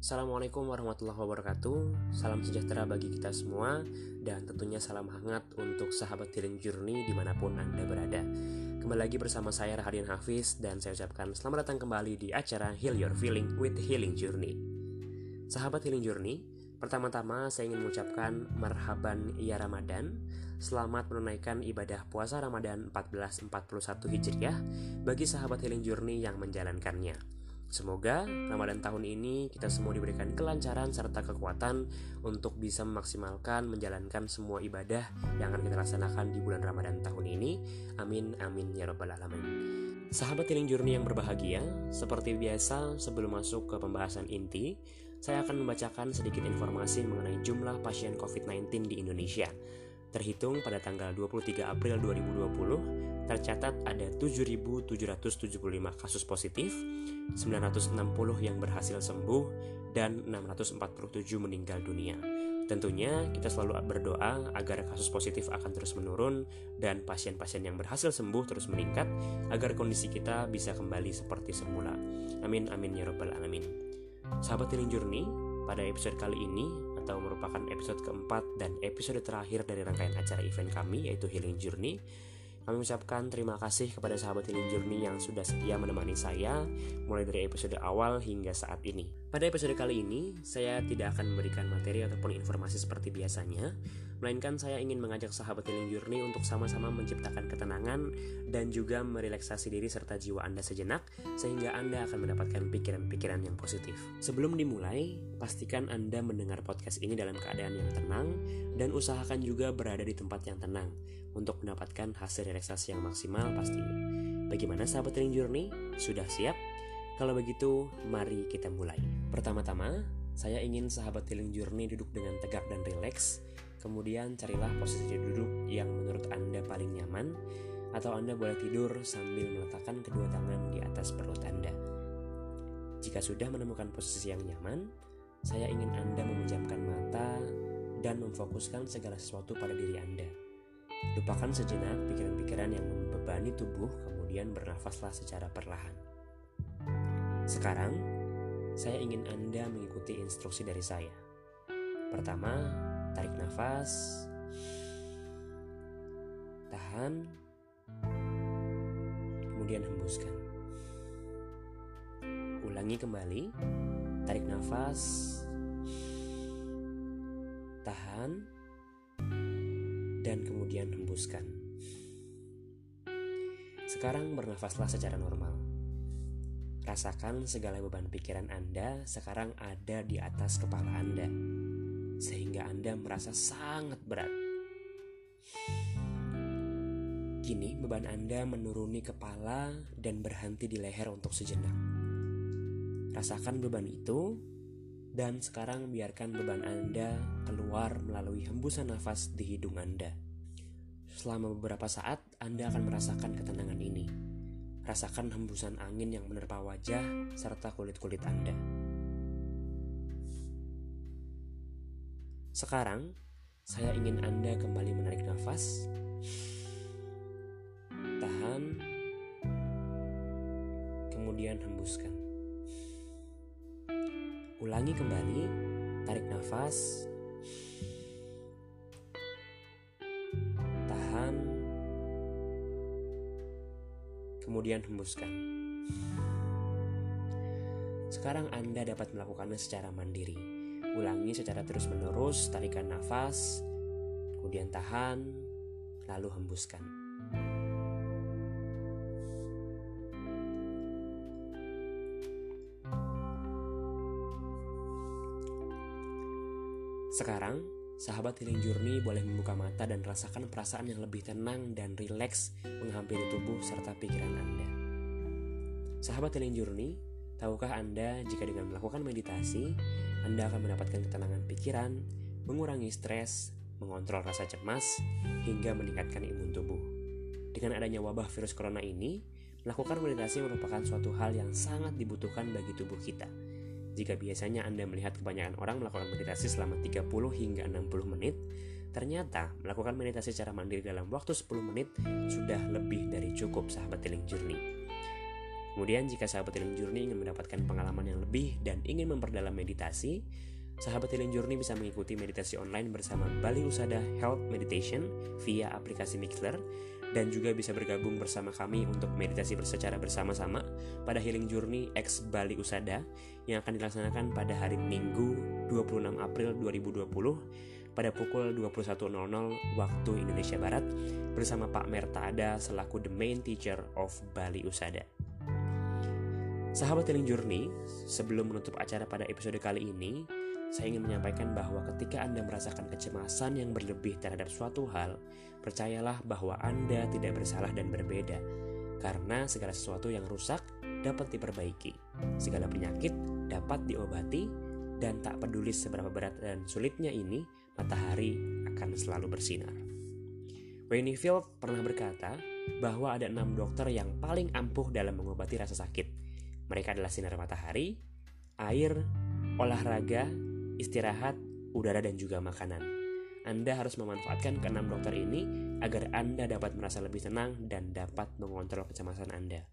Assalamualaikum warahmatullahi wabarakatuh. Salam sejahtera bagi kita semua Dan tentunya salam hangat untuk sahabat Healing Journey di mana pun Anda berada. Kembali lagi bersama saya Rahadian Hafiz Dan saya ucapkan selamat datang kembali di acara Heal Your Feeling with Healing Journey. Sahabat Healing Journey Pertama-tama saya ingin mengucapkan Marhaban Ya Ramadan. Selamat menunaikan ibadah puasa Ramadan 1441 Hijriah Bagi sahabat Healing Journey yang menjalankannya Semoga Ramadan tahun ini kita semua diberikan kelancaran serta kekuatan untuk bisa memaksimalkan menjalankan semua ibadah yang akan kita laksanakan di bulan Ramadan tahun ini. Amin amin ya robbal alamin. Sahabat Healing Journey yang berbahagia, seperti biasa sebelum masuk ke pembahasan inti, saya akan membacakan sedikit informasi mengenai jumlah pasien COVID-19 di Indonesia. Terhitung pada tanggal 23 April 2020, tercatat ada 7.775 kasus positif, 960 yang berhasil sembuh, dan 647 meninggal dunia. Tentunya kita selalu berdoa agar kasus positif akan terus menurun dan pasien-pasien yang berhasil sembuh terus meningkat agar kondisi kita bisa kembali seperti semula. Amin amin ya robbal alamin. Sahabat Healing Journey, pada episode kali ini atau merupakan episode keempat dan episode terakhir dari rangkaian acara event kami yaitu Healing Journey. Kami mengucapkan terima kasih kepada sahabat Healing Journey yang sudah setia menemani saya mulai dari episode awal hingga saat ini. Pada episode kali ini, saya tidak akan memberikan materi ataupun informasi seperti biasanya, melainkan saya ingin mengajak sahabat Healing Journey untuk sama-sama menciptakan ketenangan dan juga merelaksasi diri serta jiwa Anda sejenak sehingga Anda akan mendapatkan pikiran-pikiran yang positif. Sebelum dimulai, pastikan Anda mendengar podcast ini dalam keadaan yang tenang dan usahakan juga berada di tempat yang tenang untuk mendapatkan hasil relaksasi yang maksimal pastinya. Bagaimana sahabat Healing Journey? Sudah siap? Kalau begitu, mari kita mulai. Pertama-tama, saya ingin sahabat Healing Journey duduk dengan tegak dan rileks Kemudian carilah posisi duduk yang menurut Anda paling nyaman atau Anda boleh tidur sambil meletakkan kedua tangan di atas perut Anda. Jika sudah menemukan posisi yang nyaman, saya ingin Anda memejamkan mata dan memfokuskan segala sesuatu pada diri Anda. Lupakan sejenak pikiran-pikiran yang membebani tubuh, kemudian bernafaslah secara perlahan. Sekarang, saya ingin Anda mengikuti instruksi dari saya. Pertama, Tarik nafas. Tahan. Kemudian hembuskan. Ulangi kembali. Tarik nafas. Tahan. Dan kemudian hembuskan. Sekarang bernafaslah secara normal. Rasakan segala beban pikiran Anda sekarang ada di atas kepala Anda sehingga Anda merasa sangat berat. Kini beban Anda menuruni kepala dan berhenti di leher untuk sejenak. Rasakan beban itu dan sekarang biarkan beban Anda keluar melalui hembusan nafas di hidung Anda. Selama beberapa saat Anda akan merasakan ketenangan ini. Rasakan hembusan angin yang menerpa wajah serta kulit-kulit Anda. Sekarang, saya ingin Anda kembali menarik nafas. Tahan. Kemudian hembuskan. Ulangi kembali, tarik nafas. Kemudian hembuskan. Sekarang Anda dapat melakukannya secara mandiri Ulangi secara terus-menerus, tarikan nafas, kemudian tahan, lalu hembuskan. Sekarang, sahabat healing journey boleh membuka mata dan rasakan perasaan yang lebih tenang dan rileks menghampiri tubuh serta pikiran Anda. Sahabat healing journey, tahukah Anda jika dengan melakukan meditasi, anda akan mendapatkan ketenangan pikiran, mengurangi stres, mengontrol rasa cemas, hingga meningkatkan imun tubuh. Dengan adanya wabah virus corona ini, melakukan meditasi merupakan suatu hal yang sangat dibutuhkan bagi tubuh kita. Jika biasanya Anda melihat kebanyakan orang melakukan meditasi selama 30 hingga 60 menit, ternyata melakukan meditasi secara mandiri dalam waktu 10 menit sudah lebih dari cukup sahabat Healing Journey. Kemudian jika sahabat Healing Journey ingin mendapatkan pengalaman yang lebih dan ingin memperdalam meditasi, sahabat Healing Journey bisa mengikuti meditasi online bersama Bali Usada Health Meditation via aplikasi Mixler dan juga bisa bergabung bersama kami untuk meditasi secara bersama-sama pada Healing Journey X Bali Usada yang akan dilaksanakan pada hari Minggu 26 April 2020 pada pukul 21.00 waktu Indonesia Barat bersama Pak Mertada selaku the main teacher of Bali Usada. Sahabat Healing Journey, sebelum menutup acara pada episode kali ini, saya ingin menyampaikan bahwa ketika Anda merasakan kecemasan yang berlebih terhadap suatu hal, percayalah bahwa Anda tidak bersalah dan berbeda, karena segala sesuatu yang rusak dapat diperbaiki, segala penyakit dapat diobati, dan tak peduli seberapa berat dan sulitnya ini, matahari akan selalu bersinar. Wayne Field pernah berkata bahwa ada enam dokter yang paling ampuh dalam mengobati rasa sakit, mereka adalah sinar matahari, air, olahraga, istirahat, udara, dan juga makanan. Anda harus memanfaatkan keenam dokter ini agar Anda dapat merasa lebih tenang dan dapat mengontrol kecemasan Anda.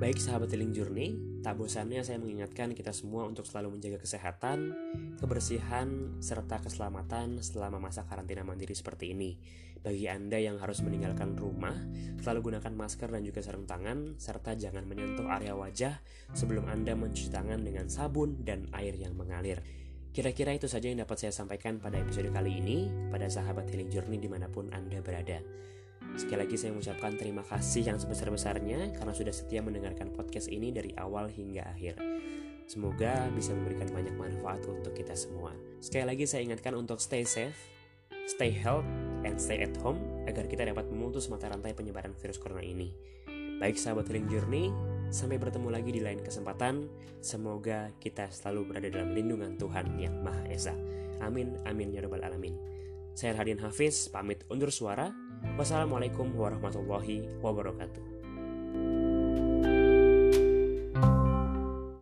Baik sahabat Healing Journey, tak bosannya saya mengingatkan kita semua untuk selalu menjaga kesehatan, kebersihan, serta keselamatan selama masa karantina mandiri seperti ini. Bagi Anda yang harus meninggalkan rumah, selalu gunakan masker dan juga sarung tangan, serta jangan menyentuh area wajah sebelum Anda mencuci tangan dengan sabun dan air yang mengalir. Kira-kira itu saja yang dapat saya sampaikan pada episode kali ini, pada sahabat Healing Journey di mana pun Anda berada. Sekali lagi saya mengucapkan terima kasih yang sebesar-besarnya karena sudah setia mendengarkan podcast ini dari awal hingga akhir. Semoga bisa memberikan banyak manfaat untuk kita semua. Sekali lagi saya ingatkan untuk stay safe, stay health, and stay at home agar kita dapat memutus mata rantai penyebaran virus corona ini. Baik sahabat Healing Journey, sampai bertemu lagi di lain kesempatan. Semoga kita selalu berada dalam lindungan Tuhan yang Maha Esa. Amin, amin, ya rabbal alamin. Saya Hadian Hafiz, pamit undur suara. Wassalamualaikum warahmatullahi wabarakatuh.